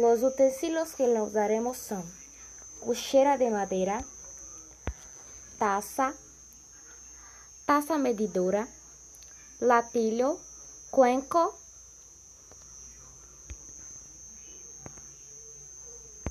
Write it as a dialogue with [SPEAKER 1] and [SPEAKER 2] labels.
[SPEAKER 1] Los utensílios que le usaremos são cuchara de madera, taza, taza medidora, latilho, cuenco,